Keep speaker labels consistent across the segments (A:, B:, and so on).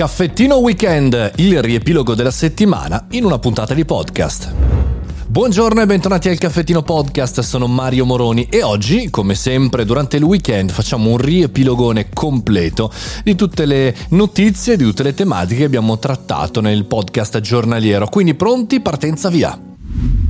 A: Caffettino Weekend, il riepilogo della settimana in una puntata di podcast. Buongiorno e bentornati al Caffettino Podcast, sono Mario Moroni e oggi, come sempre, durante il weekend facciamo un riepilogone completo di tutte le notizie, di tutte le tematiche che abbiamo trattato nel podcast giornaliero. Quindi pronti? Partenza via!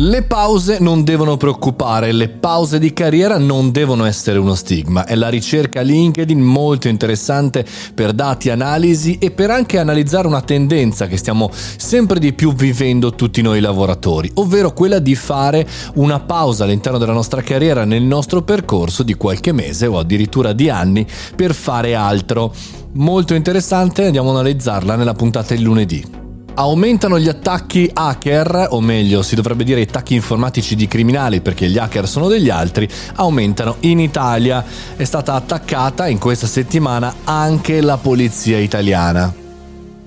A: Le pause non devono preoccupare, le pause di carriera non devono essere uno stigma. È la ricerca LinkedIn molto interessante per dati, analisi e per anche analizzare una tendenza che stiamo sempre di più vivendo tutti noi lavoratori, ovvero quella di fare una pausa all'interno della nostra carriera, nel nostro percorso di qualche mese o addirittura di anni per fare altro. Molto interessante, andiamo a analizzarla nella puntata del lunedì. Aumentano gli attacchi hacker, o meglio si dovrebbe dire attacchi informatici di criminali perché gli hacker sono degli altri, aumentano in Italia. È stata attaccata in questa settimana anche la polizia italiana.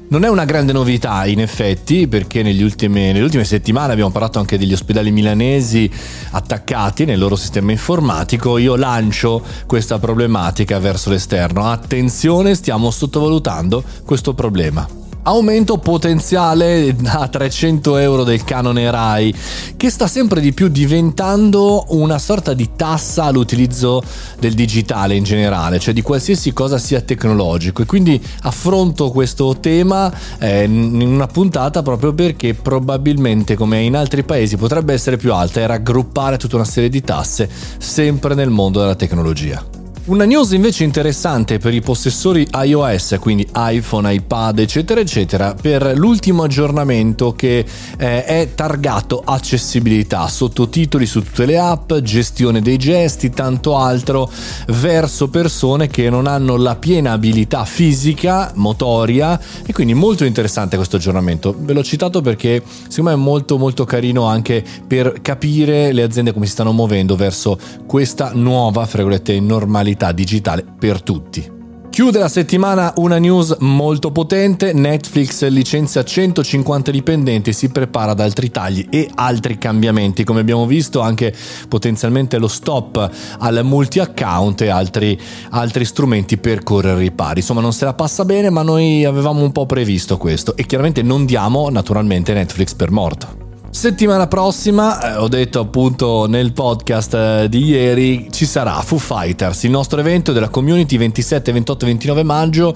A: Non è una grande novità in effetti perché ultimi, nelle ultime settimane abbiamo parlato anche degli ospedali milanesi attaccati nel loro sistema informatico. Io lancio questa problematica verso l'esterno. Attenzione, stiamo sottovalutando questo problema. Aumento potenziale a 300 euro del canone RAI, che sta sempre di più diventando una sorta di tassa all'utilizzo del digitale in generale, cioè di qualsiasi cosa sia tecnologico. E quindi affronto questo tema eh, in una puntata proprio perché probabilmente, come in altri paesi, potrebbe essere più alta e raggruppare tutta una serie di tasse sempre nel mondo della tecnologia. Una news invece interessante per i possessori iOS, quindi iPhone, iPad, eccetera, eccetera, per l'ultimo aggiornamento che eh, è targato accessibilità, sottotitoli su tutte le app, gestione dei gesti, tanto altro, verso persone che non hanno la piena abilità fisica, motoria e quindi molto interessante questo aggiornamento. Ve l'ho citato perché secondo me è molto molto carino anche per capire le aziende come si stanno muovendo verso questa nuova, fra normalità normalità digitale per tutti. Chiude la settimana una news molto potente, Netflix licenzia 150 dipendenti e si prepara ad altri tagli e altri cambiamenti, come abbiamo visto anche potenzialmente lo stop al multi-account e altri, altri strumenti per correre ripari. Insomma non se la passa bene ma noi avevamo un po' previsto questo e chiaramente non diamo naturalmente Netflix per morto. Settimana prossima, eh, ho detto appunto nel podcast eh, di ieri, ci sarà Foo Fighters, il nostro evento della community 27, 28 e 29 maggio.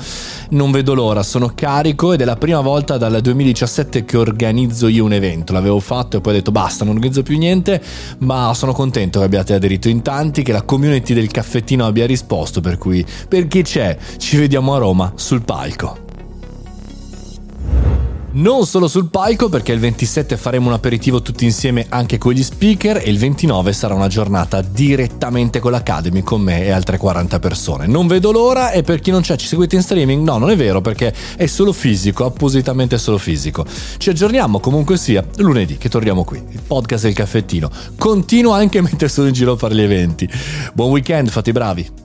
A: Non vedo l'ora, sono carico ed è la prima volta dal 2017 che organizzo io un evento. L'avevo fatto e poi ho detto basta, non organizzo più niente, ma sono contento che abbiate aderito in tanti, che la community del caffettino abbia risposto, per cui per chi c'è, ci vediamo a Roma sul palco non solo sul palco perché il 27 faremo un aperitivo tutti insieme anche con gli speaker e il 29 sarà una giornata direttamente con l'Academy con me e altre 40 persone. Non vedo l'ora e per chi non c'è ci seguite in streaming? No, non è vero perché è solo fisico, appositamente solo fisico. Ci aggiorniamo comunque sia lunedì che torniamo qui, il podcast del caffettino. Continuo anche mentre sono in giro a fare gli eventi. Buon weekend, fate i bravi.